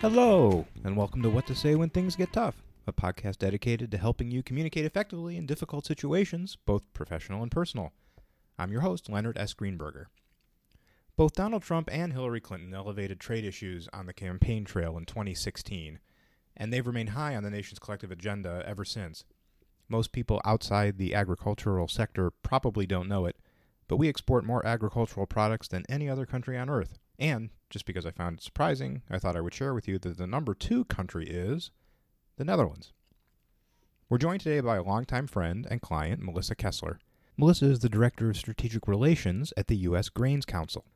Hello, and welcome to What to Say When Things Get Tough, a podcast dedicated to helping you communicate effectively in difficult situations, both professional and personal. I'm your host, Leonard S. Greenberger. Both Donald Trump and Hillary Clinton elevated trade issues on the campaign trail in 2016, and they've remained high on the nation's collective agenda ever since. Most people outside the agricultural sector probably don't know it, but we export more agricultural products than any other country on earth. And just because I found it surprising, I thought I would share with you that the number two country is the Netherlands. We're joined today by a longtime friend and client, Melissa Kessler. Melissa is the Director of Strategic Relations at the U.S. Grains Council,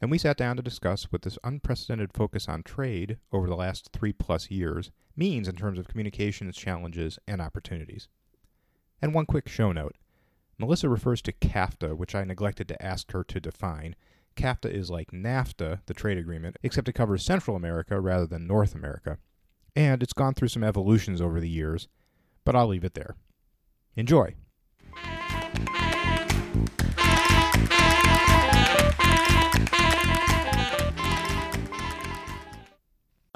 and we sat down to discuss what this unprecedented focus on trade over the last three plus years means in terms of communications challenges and opportunities. And one quick show note Melissa refers to CAFTA, which I neglected to ask her to define, CAFTA is like NAFTA, the trade agreement, except it covers Central America rather than North America. And it's gone through some evolutions over the years, but I'll leave it there. Enjoy.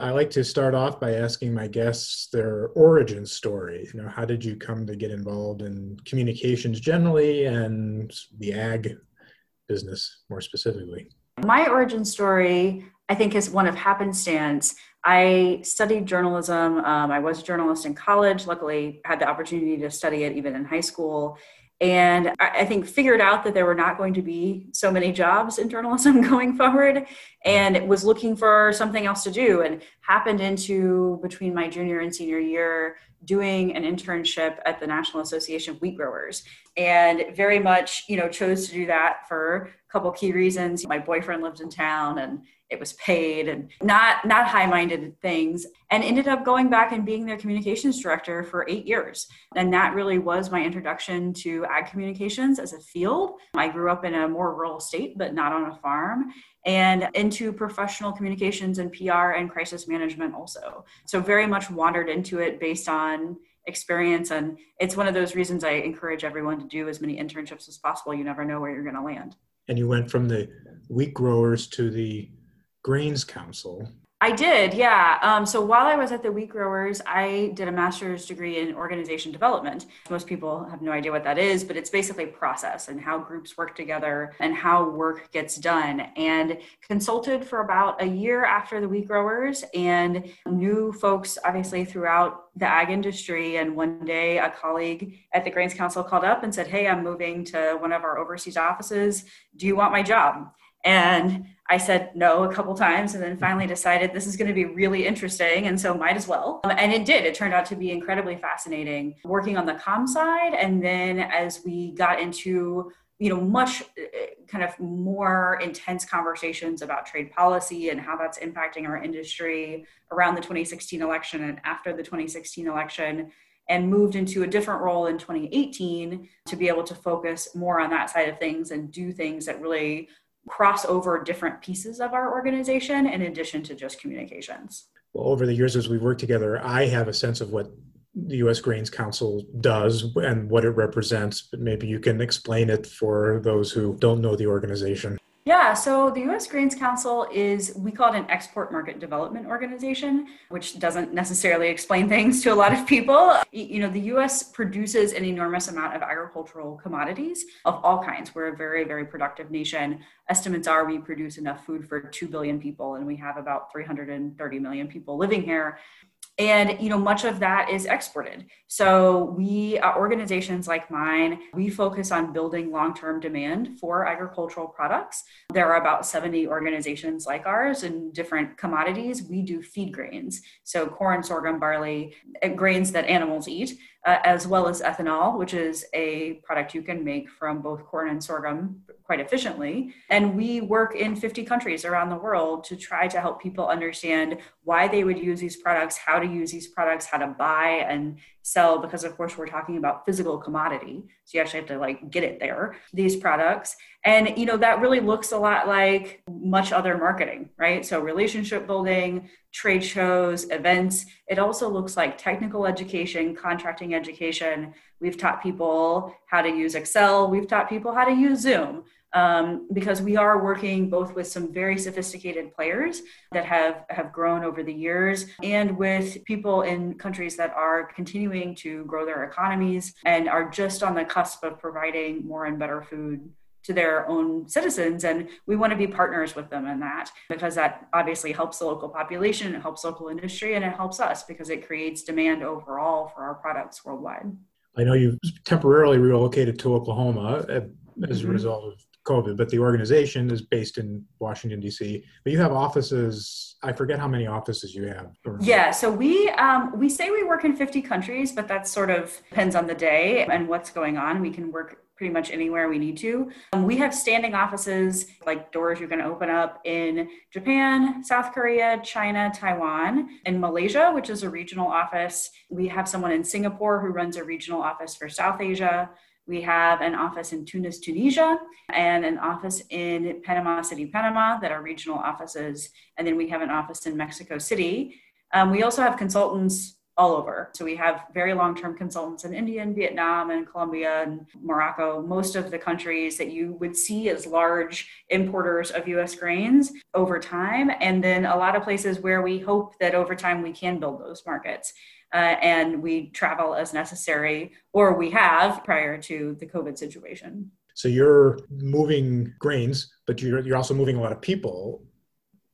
I like to start off by asking my guests their origin story. You know, how did you come to get involved in communications generally and the ag business more specifically? My origin story, I think, is one of happenstance. I studied journalism. Um, I was a journalist in college. Luckily, had the opportunity to study it even in high school. And I, think figured out that there were not going to be so many jobs in journalism going forward, and was looking for something else to do. And happened into between my junior and senior year doing an internship at the National Association of Wheat Growers and very much, you know, chose to do that for couple key reasons. My boyfriend lived in town and it was paid and not not high-minded things and ended up going back and being their communications director for 8 years. And that really was my introduction to ag communications as a field. I grew up in a more rural state but not on a farm and into professional communications and PR and crisis management also. So very much wandered into it based on experience and it's one of those reasons I encourage everyone to do as many internships as possible. You never know where you're going to land. And you went from the wheat growers to the Grains Council. I did, yeah. Um, so while I was at the Wheat Growers, I did a master's degree in organization development. Most people have no idea what that is, but it's basically process and how groups work together and how work gets done. And consulted for about a year after the Wheat Growers and knew folks obviously throughout the ag industry. And one day, a colleague at the Grains Council called up and said, Hey, I'm moving to one of our overseas offices. Do you want my job? And I said no a couple times and then finally decided this is going to be really interesting and so might as well. Um, and it did. It turned out to be incredibly fascinating working on the com side. And then as we got into you know much uh, kind of more intense conversations about trade policy and how that's impacting our industry around the 2016 election and after the 2016 election and moved into a different role in 2018 to be able to focus more on that side of things and do things that really cross over different pieces of our organization in addition to just communications. Well, over the years as we've worked together, I have a sense of what the U.S. Grains Council does and what it represents, but maybe you can explain it for those who don't know the organization. Yeah, so the US Grains Council is, we call it an export market development organization, which doesn't necessarily explain things to a lot of people. You know, the US produces an enormous amount of agricultural commodities of all kinds. We're a very, very productive nation. Estimates are we produce enough food for 2 billion people, and we have about 330 million people living here and you know much of that is exported. So we uh, organizations like mine we focus on building long-term demand for agricultural products. There are about 70 organizations like ours in different commodities. We do feed grains. So corn sorghum barley grains that animals eat uh, as well as ethanol, which is a product you can make from both corn and sorghum quite efficiently. And we work in 50 countries around the world to try to help people understand why they would use these products, how to use these products, how to buy and sell, because of course we're talking about physical commodity. So you actually have to like get it there, these products. And you know, that really looks a lot like much other marketing, right? So relationship building, trade shows, events. It also looks like technical education, contracting education. We've taught people how to use Excel. We've taught people how to use Zoom um, because we are working both with some very sophisticated players that have, have grown over the years and with people in countries that are continuing to grow their economies and are just on the cusp of providing more and better food to their own citizens and we want to be partners with them in that because that obviously helps the local population it helps local industry and it helps us because it creates demand overall for our products worldwide i know you've temporarily relocated to oklahoma as mm-hmm. a result of COVID, but the organization is based in Washington D.C. But you have offices. I forget how many offices you have. Yeah, so we um, we say we work in 50 countries, but that sort of depends on the day and what's going on. We can work pretty much anywhere we need to. Um, we have standing offices, like doors you can open up in Japan, South Korea, China, Taiwan, and Malaysia, which is a regional office. We have someone in Singapore who runs a regional office for South Asia. We have an office in Tunis, Tunisia, and an office in Panama City, Panama, that are regional offices. And then we have an office in Mexico City. Um, we also have consultants all over. So we have very long term consultants in India and Vietnam and Colombia and Morocco, most of the countries that you would see as large importers of US grains over time. And then a lot of places where we hope that over time we can build those markets uh, and we travel as necessary, or we have prior to the COVID situation. So you're moving grains, but you're, you're also moving a lot of people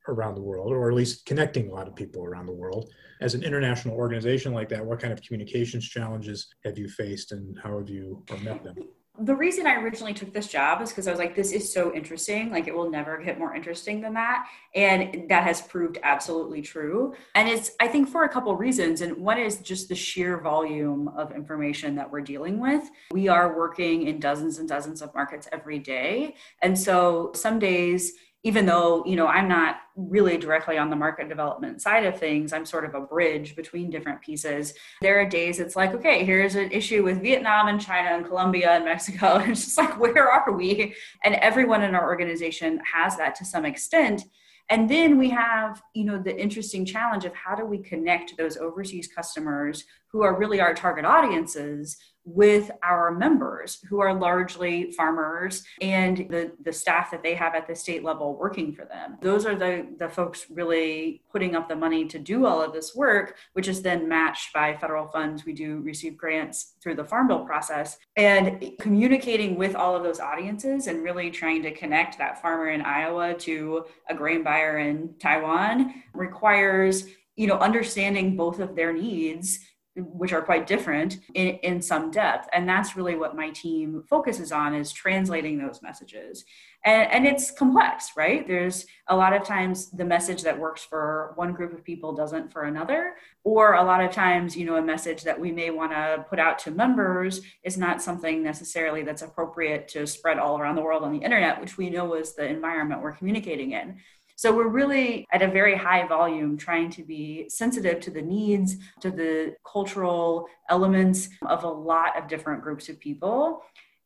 around the world, or at least connecting a lot of people around the world. As an international organization like that, what kind of communications challenges have you faced and how have you met them? The reason I originally took this job is because I was like, this is so interesting. Like, it will never get more interesting than that. And that has proved absolutely true. And it's, I think, for a couple reasons. And one is just the sheer volume of information that we're dealing with. We are working in dozens and dozens of markets every day. And so some days, even though you know i'm not really directly on the market development side of things i'm sort of a bridge between different pieces. There are days it's like okay here's an issue with vietnam and china and colombia and mexico. And it's just like where are we? And everyone in our organization has that to some extent. And then we have you know the interesting challenge of how do we connect those overseas customers who are really our target audiences with our members who are largely farmers and the, the staff that they have at the state level working for them. Those are the, the folks really putting up the money to do all of this work, which is then matched by federal funds. We do receive grants through the Farm Bill process and communicating with all of those audiences and really trying to connect that farmer in Iowa to a grain buyer in Taiwan requires you know understanding both of their needs which are quite different in, in some depth. And that's really what my team focuses on is translating those messages. And, and it's complex right? There's a lot of times the message that works for one group of people doesn't for another or a lot of times you know a message that we may want to put out to members is not something necessarily that's appropriate to spread all around the world on the internet which we know is the environment we're communicating in so we're really at a very high volume trying to be sensitive to the needs, to the cultural elements of a lot of different groups of people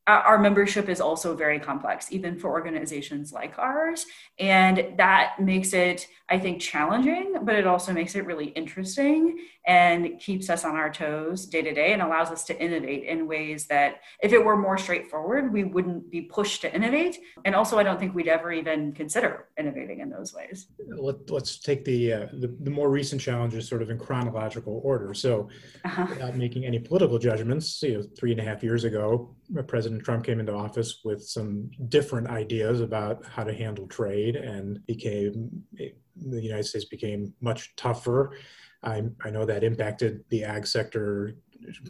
uh, our membership is also very complex, even for organizations like ours. And that makes it, I think, challenging, but it also makes it really interesting and keeps us on our toes day to day and allows us to innovate in ways that, if it were more straightforward, we wouldn't be pushed to innovate. And also, I don't think we'd ever even consider innovating in those ways. Let, us take the, uh, the, the more recent challenges sort of in chronological order. So, uh-huh. without making any political judgments, you know, three and a half years ago, President Trump came into office with some different ideas about how to handle trade and became the United States became much tougher. I, I know that impacted the ag sector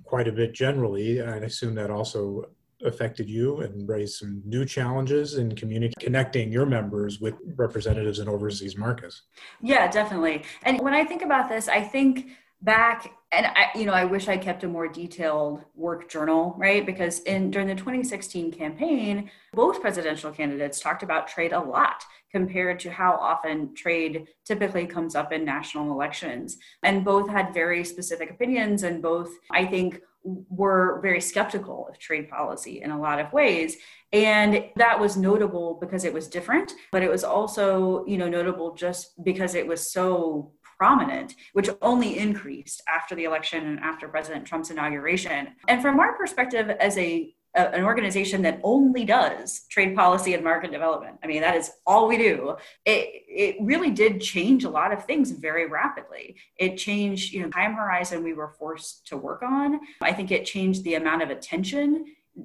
quite a bit generally. I assume that also affected you and raised some new challenges in communicating connecting your members with representatives in overseas markets. Yeah, definitely. And when I think about this, I think back and I, you know, I wish I kept a more detailed work journal, right? Because in during the 2016 campaign, both presidential candidates talked about trade a lot compared to how often trade typically comes up in national elections. And both had very specific opinions, and both, I think, were very skeptical of trade policy in a lot of ways. And that was notable because it was different, but it was also, you know, notable just because it was so prominent, which only increased after the election and after President Trump's inauguration. And from our perspective as a an organization that only does trade policy and market development. I mean, that is all we do. It, it really did change a lot of things very rapidly. It changed, you know, time horizon we were forced to work on. I think it changed the amount of attention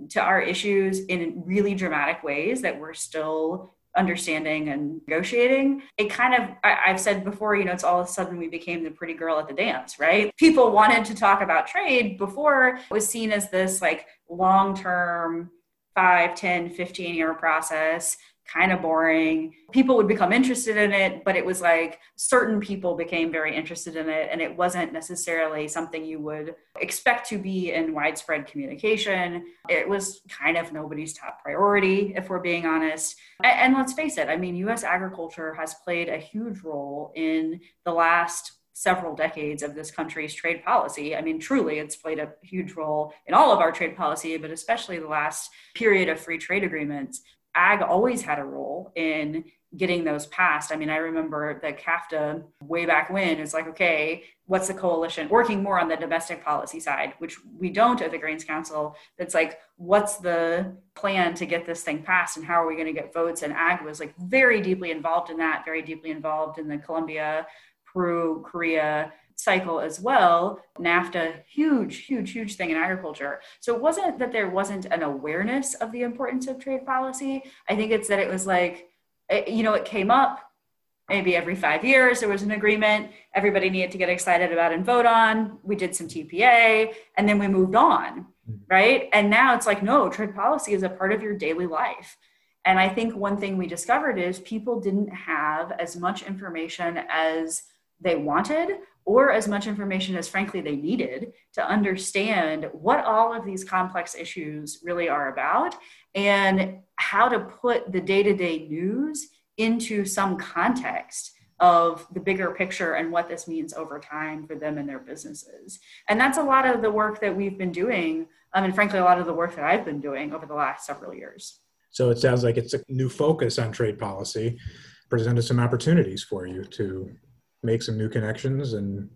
to our issues in really dramatic ways that we're still understanding and negotiating. It kind of, I, have said before, you know, it's all of a sudden we became the pretty girl at the dance, right? People wanted to talk about trade before it was seen as this like long term, 5, 10, 15 year process kind of boring. People would become interested in it, but it was like certain people became very interested in it, and it wasn't necessarily something you would expect to be in widespread communication. It was kind of nobody's top priority, if we're being honest. And, let's face it, I mean, US agriculture has played a huge role in the last several decades of this country's trade policy. I mean, truly, it's played a huge role in all of our trade policy, but especially the last period of free trade agreements ag always had a role in getting those passed. I mean, I remember the CAFTA way back when it's like, okay, what's the coalition working more on the domestic policy side, which we don't at the Grains Council. That's like, what's the plan to get this thing passed and how are we going to get votes? And ag was like very deeply involved in that, very deeply involved in the Colombia, Peru, Korea cycle as well. NAFTA, huge, huge, huge thing in agriculture. So it wasn't that there wasn't an awareness of the importance of trade policy. I think it's that it was like, it, you know, it came up maybe every five years there was an agreement everybody needed to get excited about and vote on we did some tpa and then we moved on mm-hmm. right and now it's like no trade policy is a part of your daily life and i think one thing we discovered is people didn't have as much information as they wanted or as much information as frankly they needed to understand what all of these complex issues really are about and how to put the day-to-day news into some context of the bigger picture and what this means over time for them and their businesses. And that's a lot of the work that we've been doing um, and frankly a lot of the work that i've been doing over the last several years. So it sounds like it's a new focus on trade policy presented some opportunities for you to make some new connections and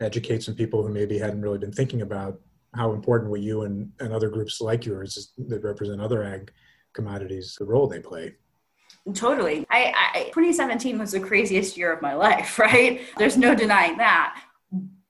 educate some people who maybe hadn't really been thinking about how important what you and, and other groups like yours that represent other ag commodities, the role they play. Totally. I, I 2017 was the craziest year of my life, right? There's no denying that.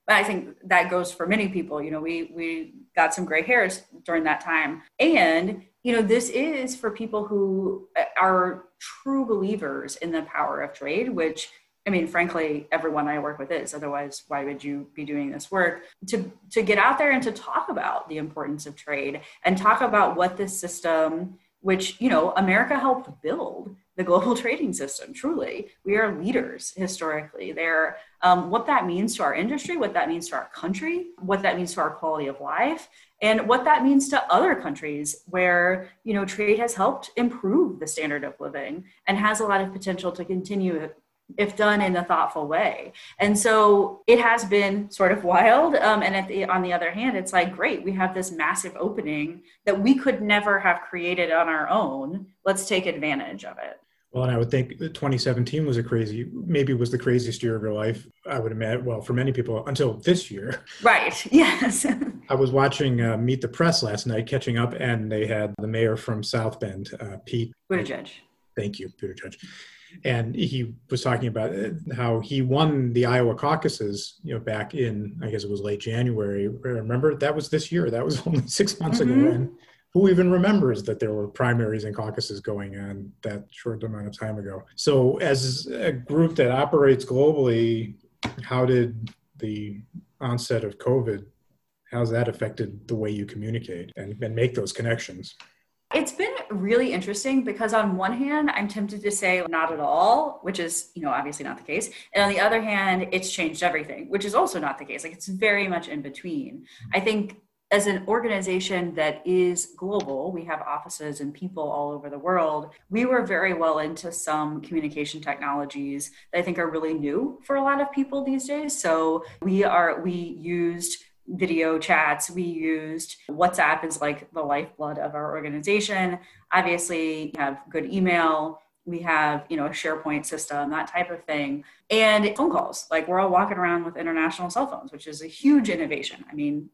But I think that goes for many people. You know, we we got some gray hairs during that time. And, you know, this is for people who are true believers in the power of trade, which I mean, frankly, everyone I work with is. Otherwise, why would you be doing this work? To to get out there and to talk about the importance of trade and talk about what this system, which you know, America helped build the global trading system. Truly, we are leaders historically. There, um, what that means to our industry, what that means to our country, what that means to our quality of life, and what that means to other countries where you know trade has helped improve the standard of living and has a lot of potential to continue if done in a thoughtful way. And so it has been sort of wild. Um, and the, on the other hand, it's like, great, we have this massive opening that we could never have created on our own. Let's take advantage of it. Well, and I would think 2017 was a crazy, maybe was the craziest year of your life. I would imagine, well, for many people until this year. Right. Yes. I was watching uh, Meet the Press last night, catching up, and they had the mayor from South Bend, uh, Pete. Buttigieg. Thank you, Buttigieg and he was talking about uh, how he won the Iowa caucuses, you know, back in I guess it was late January. Remember that was this year. That was only six months mm-hmm. ago. And who even remembers that there were primaries and caucuses going on that short amount of time ago? So, as a group that operates globally, how did the onset of COVID? How's that affected the way you communicate and, and make those connections? It's been really interesting because on one hand, I'm tempted to say not at all, which is, you know, obviously not the case. And on the other hand, it's changed everything, which is also not the case. Like it's very much in between. Mm-hmm. I think as an organization that is global, we have offices and people all over the world. We were very well into some communication technologies that I think are really new for a lot of people these days. So we are we used video chats. We used WhatsApp is like the lifeblood of our organization. Obviously, we have good email. We have, you know, a SharePoint system, that type of thing. And phone calls. Like we're all walking around with international cell phones, which is a huge innovation. I mean,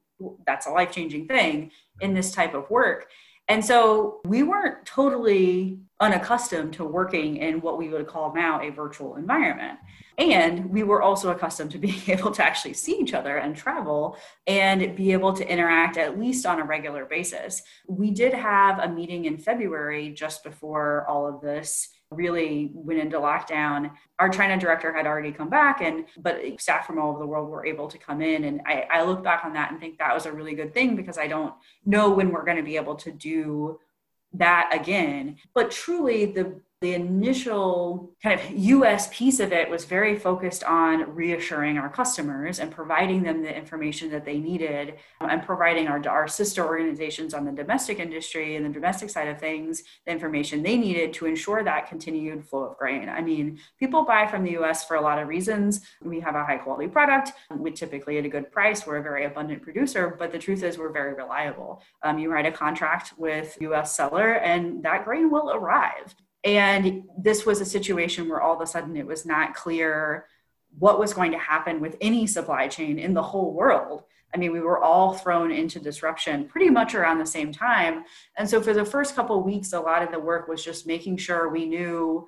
that's a life-changing thing in this type of work. And so we weren't totally unaccustomed to working in what we would call now a virtual environment. And we were also accustomed to being able to actually see each other and travel and be able to interact at least on a regular basis. We did have a meeting in February just before all of this really went into lockdown. Our china director had already come back and but staff from all over the world were able to come in. And I, I look back on that and think that was a really good thing because i don't know when we're going to be able to do that again. But truly the the initial kind of US piece of it was very focused on reassuring our customers and providing them the information that they needed and providing our, our sister organizations on the domestic industry and the domestic side of things the information they needed to ensure that continued flow of grain. I mean, people buy from the US for a lot of reasons. We have a high quality product, we typically at a good price, we're a very abundant producer, but the truth is we're very reliable. Um, you write a contract with US seller and that grain will arrive. And this was a situation where all of a sudden it was not clear what was going to happen with any supply chain in the whole world. I mean, we were all thrown into disruption pretty much around the same time. And so for the first couple weeks, a lot of the work was just making sure we knew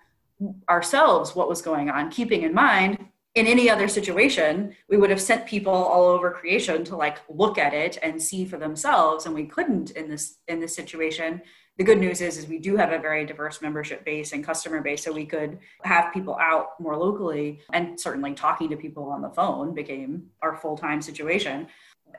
ourselves what was going on, keeping in mind in any other situation, we would have sent people all over creation to like look at it and see for themselves. And we couldn't in this in this situation the good news is, is we do have a very diverse membership base and customer base, so we could have people out more locally, and certainly talking to people on the phone became our full time situation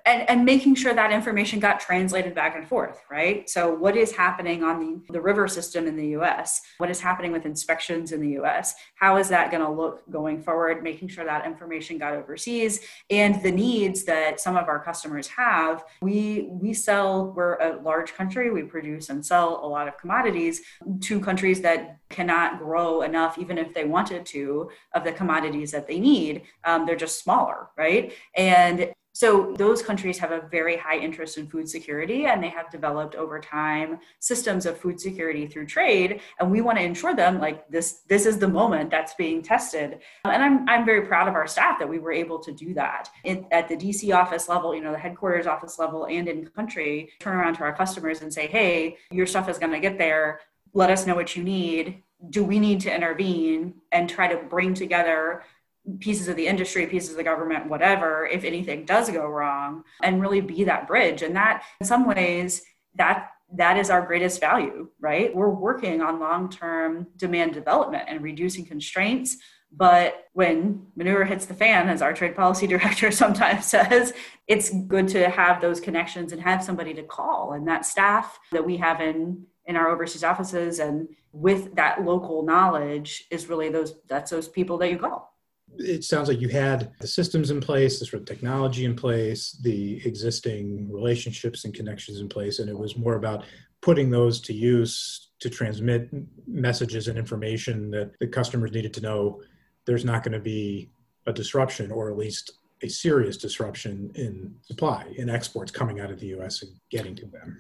and, and making sure that information got translated back and forth, right? So, what is happening on the, the river system in the US? What is happening with inspections in the US? How is that going to look going forward? Making sure that information got overseas and the needs that some of our customers have. We, we sell, we're a large country, we produce and sell a lot of commodities to countries that cannot grow enough, even if they wanted to, of the commodities that they need. Um, they're just smaller, right? And so those countries have a very high interest in food security and they have developed over time systems of food security through trade. And we want to ensure them like this, this is the moment that's being tested. And I'm, I'm very proud of our staff that we were able to do that at the DC office level, you know, the headquarters office level and in country, turn around to our customers and say, hey, your stuff is going to get there. Let us know what you need. Do we need to intervene and try to bring together pieces of the industry, pieces of the government, whatever, if anything does go wrong, and really be that bridge. And that, in some ways, that that is our greatest value, right? We're working on long-term demand development and reducing constraints. But when manure hits the fan, as our trade policy director sometimes says, it's good to have those connections and have somebody to call. And that staff that we have in in our overseas offices and with that local knowledge is really those that's those people that you call it sounds like you had the systems in place, the sort of technology in place, the existing relationships and connections in place, and it was more about putting those to use to transmit messages and information that the customers needed to know there's not going to be a disruption or at least a serious disruption in supply in exports coming out of the US and getting to them.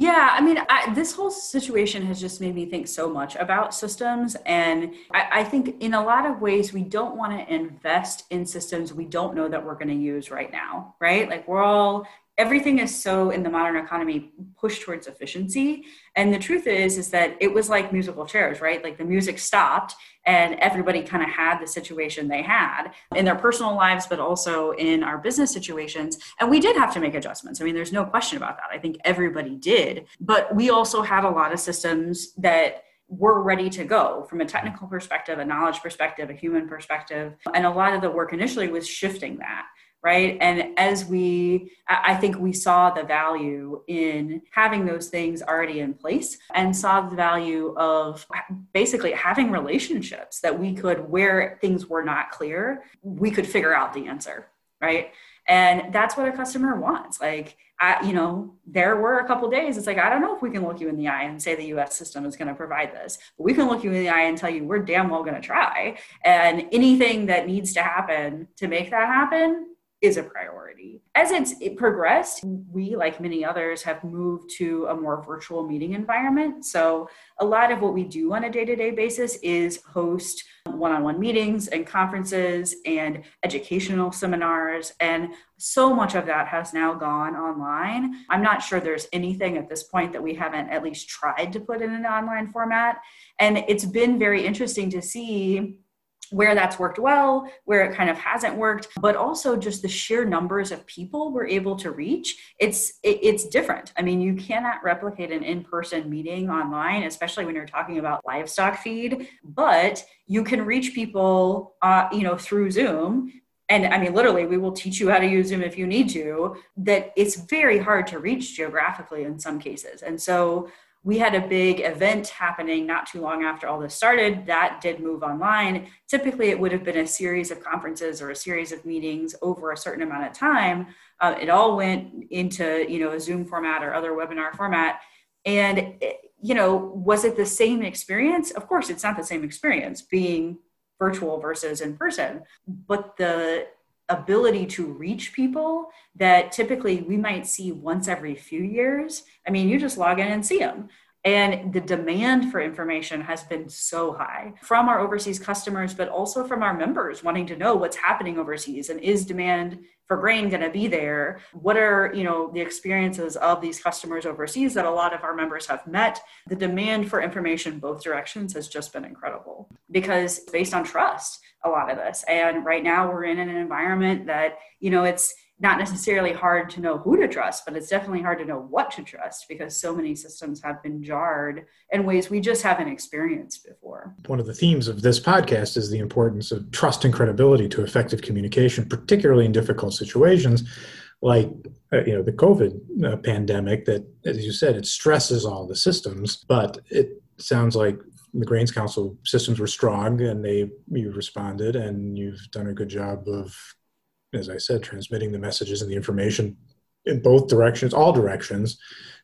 Yeah, I mean, I, this whole situation has just made me think so much about systems. And I, I think in a lot of ways, we don't want to invest in systems we don't know that we're going to use right now, right? Like we're all everything is so in the modern economy pushed towards efficiency. And the truth is is that it was like musical chairs right? Like the music stopped and everybody kind of had the situation they had in their personal lives but also in our business situations. And we did have to make adjustments. I mean there's no question about that. I think everybody did. But we also had a lot of systems that were ready to go from a technical perspective, a knowledge perspective, a human perspective. And a lot of the work initially was shifting that right? And as we, I think we saw the value in having those things already in place and saw the value of basically having relationships that we could, where things were not clear, we could figure out the answer, right? And that's what a customer wants. Like, I, you know, there were a couple days. It's like I don't know if we can look you in the eye and say the U.S. system is going to provide this, but we can look you in the eye and tell you we're damn well going to try. And anything that needs to happen to make that happen, is a priority. As it's it progressed, we, like many others, have moved to a more virtual meeting environment. So, a lot of what we do on a day to day basis is host one on one meetings and conferences and educational seminars. And so much of that has now gone online. I'm not sure there's anything at this point that we haven't at least tried to put in an online format. And it's been very interesting to see where that's worked well, where it kind of hasn't worked, but also just the sheer numbers of people we're able to reach. It's it, it's different. I mean, you cannot replicate an in-person meeting online, especially when you're talking about livestock feed. But you can reach people, uh, you know, through Zoom. And I mean, literally, we will teach you how to use Zoom if you need to. That it's very hard to reach geographically in some cases, and so we had a big event happening not too long after all this started that did move online. Typically it would have been a series of conferences or a series of meetings over a certain amount of time. Uh, it all went into you know a zoom format or other webinar format. And it, you know was it the same experience? Of course it's not the same experience being virtual versus in person but the ability to reach people that typically we might see once every few years. I mean, you just log in and see them. And the demand for information has been so high from our overseas customers, but also from our members wanting to know what's happening overseas and is demand for grain going to be there? What are, you know, the experiences of these customers overseas that a lot of our members have met? The demand for information both directions has just been incredible because based on trust a lot of this. And right now we're in an environment that, you know, it's not necessarily hard to know who to trust, but it's definitely hard to know what to trust because so many systems have been jarred in ways we just haven't experienced before. One of the themes of this podcast is the importance of trust and credibility to effective communication, particularly in difficult situations like uh, you know the covid uh, pandemic that as you said it stresses all the systems but it sounds like the Grains Council systems were strong and they you responded and you've done a good job of, as I said, transmitting the messages and the information in both directions, all directions,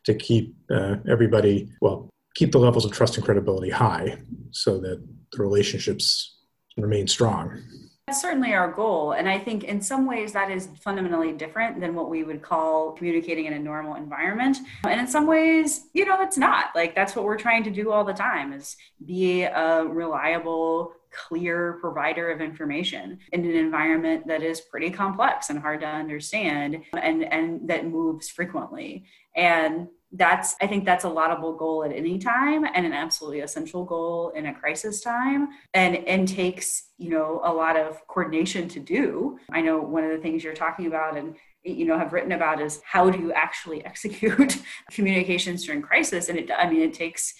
to keep uh, everybody well, keep the levels of trust and credibility high, so that the relationships remain strong. That's certainly our goal. And I think in some ways that is fundamentally different than what we would call communicating in a normal environment. And in some ways, you know, it's not. Like that's what we're trying to do all the time is be a reliable, clear provider of information in an environment that is pretty complex and hard to understand and, and that moves frequently. And that's i think that's a laudable goal at any time and an absolutely essential goal in a crisis time. And and takes you know a lot of coordination to do. I know one of the things you're talking about and you know have written about is how do you actually execute communications during crisis? And it i mean it takes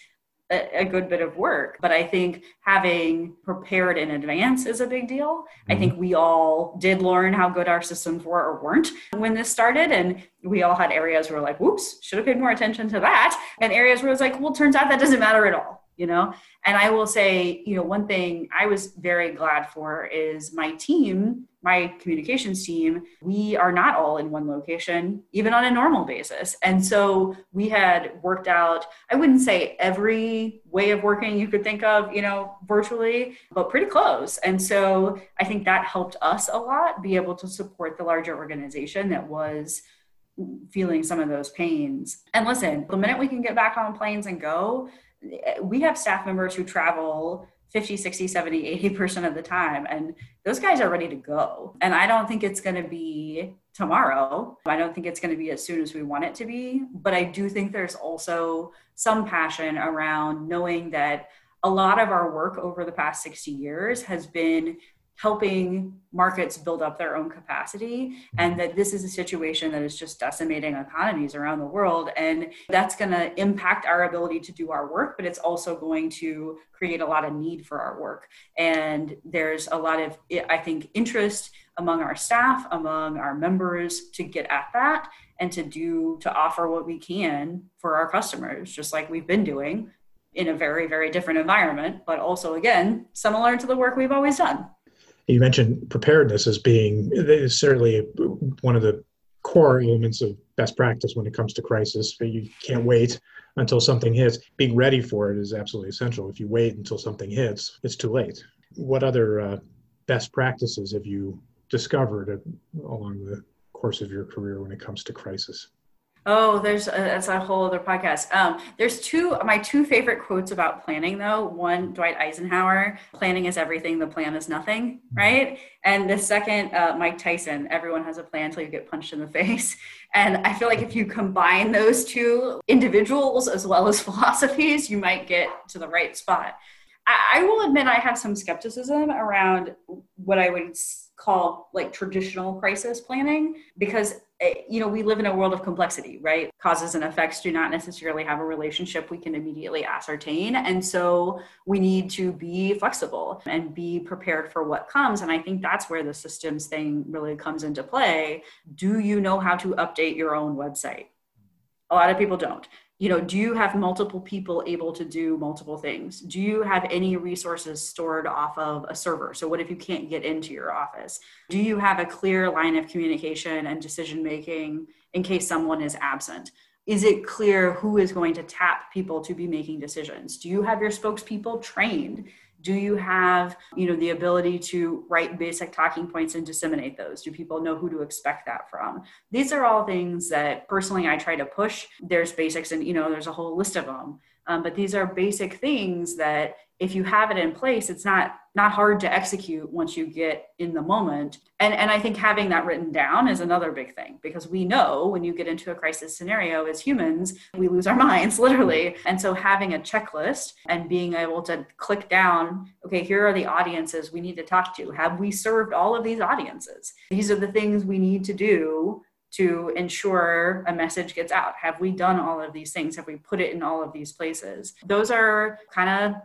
a, a, good bit of work. But I think having prepared in advance is a big deal. Mm-hmm. I think we all did learn how good our systems were or weren't when this started. And we all had areas where like, whoops, should have paid more attention to that. And areas where it's like, well, turns out that doesn't matter at all you know and i will say you know one thing i was very glad for is my team my communications team we are not all in one location even on a normal basis and so we had worked out i wouldn't say every way of working you could think of you know virtually but pretty close and so i think that helped us a lot be able to support the larger organization that was feeling some of those pains. And listen, the minute we can get back on planes and go, we have staff members who travel 50 60 70 80% of the time and those guys are ready to go. And i don't think it's going to be tomorrow. I don't think it's going to be as soon as we want it to be but i do think there's also some passion around knowing that a lot of our work over the past 60 years has been helping markets build up their own capacity and mm-hmm. that this is a situation that is just decimating economies around the world. And that's going to impact our ability to do our work but it's also going to create a lot of need for our work. And there's a lot of i think interest among our staff among our members to get at that and to do to offer what we can for our customers just like we've been doing in a very very different environment but also again similar to the work we've always done you mentioned preparedness as being certainly one of the core elements of best practice when it comes to crisis. You can't wait until something hits. Being ready for it is absolutely essential. If you wait until something hits, it's too late. What other uh, best practices have you discovered along the course of your career when it comes to crisis? Oh, there's a, that's a whole other podcast. Um, there's two my two favorite quotes about planning though. One, Dwight Eisenhower, "Planning is everything. The plan is nothing." Mm-hmm. Right. And the second, uh, Mike Tyson, "Everyone has a plan until you get punched in the face." And I feel like if you combine those two individuals as well as philosophies, you might get to the right spot. I, I will admit I have some skepticism around what I would call like traditional crisis planning because Eh, you know we live in a world of complexity right? Causes and effects do not necessarily have a relationship we can immediately ascertain. And so we need to be flexible and be prepared for what comes. And i think that's where the systems thing really comes into play. Do you know how to update your own website? A lot of people don't you know do you have multiple people able to do multiple things? Do you have any resources stored off of a server? So what if you can't get into your office? Do you have a clear line of communication and decision making in case someone is absent? Is it clear who is going to tap people to be making decisions? Do you have your spokespeople trained do you have you know the ability to write basic talking points and disseminate those? Do people know who to expect that from? These are all things that personally i try to push. There's basics and you know there's a whole list of them um, but these are basic things that if you have it in place it's not not hard to execute once you get in the moment and and i think having that written down is another big thing because we know when you get into a crisis scenario as humans we lose our minds literally and so having a checklist and being able to click down okay here are the audiences we need to talk to have we served all of these audiences these are the things we need to do to ensure a message gets out? Have we done all of these things? Have we put it in all of these places? Those are kind of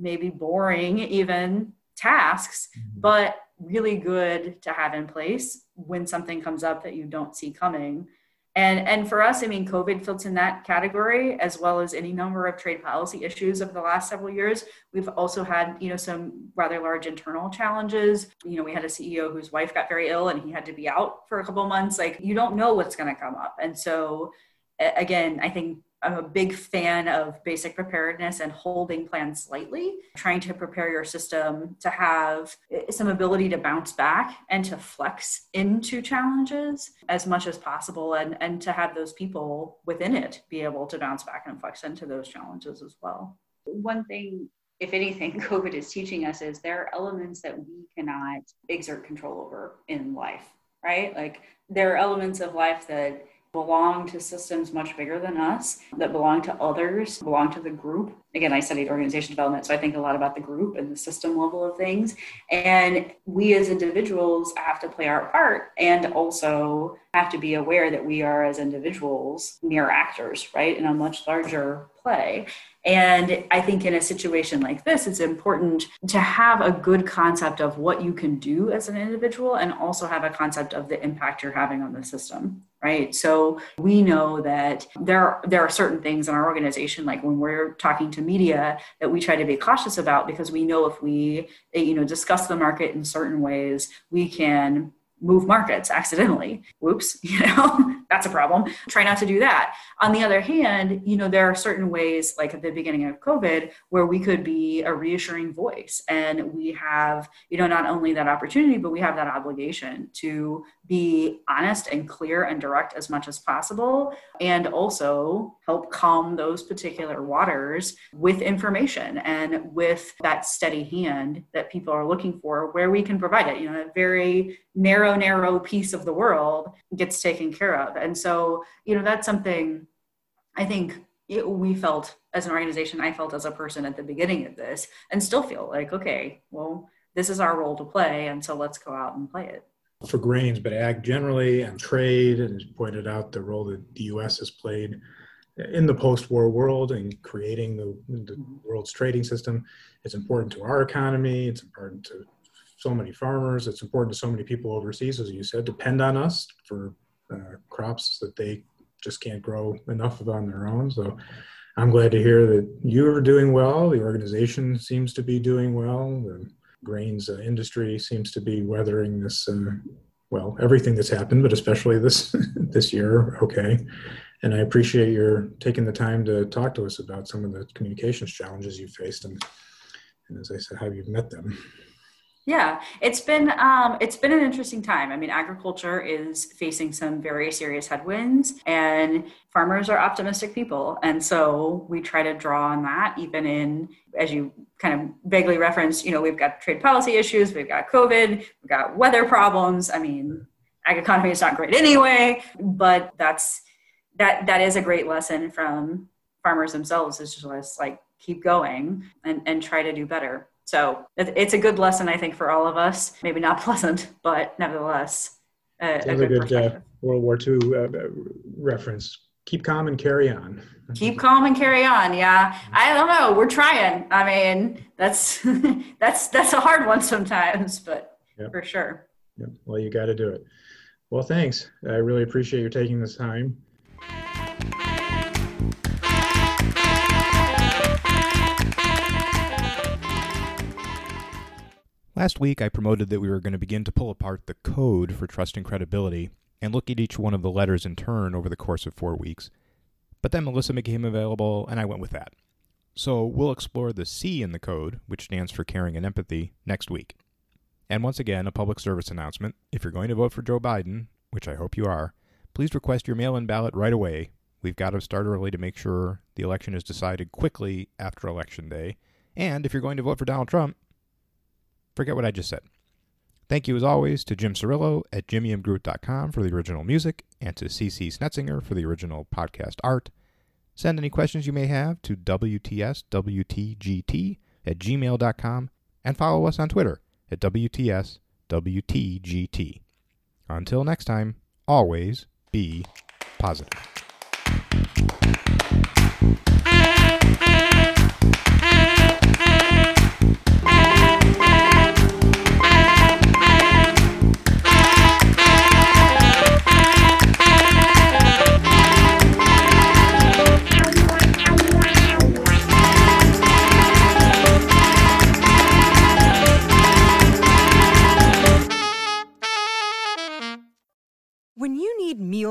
maybe boring even tasks, mm-hmm. but really good to have in place when something comes up that you don't see coming. And, and for us, I mean, COVID fits in that category as well as any number of trade policy issues over the last several years. We've also had, you know, some rather large internal challenges. You know, we had a CEO whose wife got very ill and he had to be out for a couple months. Like, you don't know what's going to come up. And so, again, I think I'm a big fan of basic preparedness and holding plans slightly, trying to prepare your system to have eh, some ability to bounce back and to flex into challenges as much as possible and, and to have those people within it be able to bounce back and flex into those challenges as well. One thing if anything, COVID is teaching us is there are elements that we cannot exert control over in life, right? Like there are elements of life that belong to systems much bigger than us, that belong to others, belong to the group. Again, I studied organization development, so I think a lot about the group and the system level of things. And we as individuals have to play our part and also have to be aware that we are, as individuals, mere actors, right, in a much larger play. And I think in a situation like this, it's important to have a good concept of what you can do as an individual and also have a concept of the impact you're having on the system right so we know that there there are certain things in our organization like when we're talking to media that we try to be cautious about because we know if we you know discuss the market in certain ways we can move markets accidentally. Whoops, you know, that's a problem. Try not to do that. On the other hand, you know, there are certain ways, like at the beginning of COVID, where we could be a reassuring voice. And we have, you know, not only that opportunity, but we have that obligation to be honest and clear and direct as much as possible. And also help calm those particular waters with information and with that steady hand that people are looking for, where we can provide it. You know, a very narrow, narrow piece of the world gets taken care of. And so, you know, that's something I think it, we felt as an organization, I felt as a person at the beginning of this, and still feel like, okay, well, this is our role to play. And so let's go out and play it. For grains, but ag generally and trade, and pointed out the role that the U.S. has played in the post-war world and creating the, the world's trading system. It's important to our economy. It's important to so many farmers. It's important to so many people overseas, as you said, depend on us for uh, crops that they just can't grow enough of on their own. So I'm glad to hear that you're doing well. The organization seems to be doing well. The grains uh, industry seems to be weathering this, uh, well, everything that's happened, but especially this this year. Okay, and I appreciate your taking the time to talk to us about some of the communications challenges you faced, and, and as I said, how you've met them. Yeah, it's been um, it's been an interesting time. I mean, agriculture is facing some very serious headwinds, and farmers are optimistic people, and so we try to draw on that. Even in, as you kind of vaguely referenced, you know, we've got trade policy issues, we've got COVID, we've got weather problems. I mean, ag economy is not great anyway, but that's that that is a great lesson from farmers themselves. Is just like keep going and and try to do better. So it's a good lesson, I think, for all of us. Maybe not pleasant, but nevertheless, a, a good, good uh, World War II uh, reference. Keep calm and carry on. Keep calm and carry on. Yeah, I don't know. We're trying. I mean, that's that's that's a hard one sometimes, but yep. for sure. Yep. Well, you got to do it. Well, thanks. I really appreciate you taking this time. Last week, I promoted that we were going to begin to pull apart the code for trust and credibility and look at each one of the letters in turn over the course of four weeks. But then Melissa became available, and I went with that. So we'll explore the C in the code, which stands for caring and empathy, next week. And once again, a public service announcement. If you're going to vote for Joe Biden, which I hope you are, please request your mail in ballot right away. We've got to start early to make sure the election is decided quickly after Election Day. And if you're going to vote for Donald Trump, Forget what I just said. Thank you, as always, to Jim Cirillo at jimmymgroot.com for the original music and to CC Snetzinger for the original podcast art. Send any questions you may have to WTSWTGT at gmail.com and follow us on Twitter at WTSWTGT. Until next time, always be positive.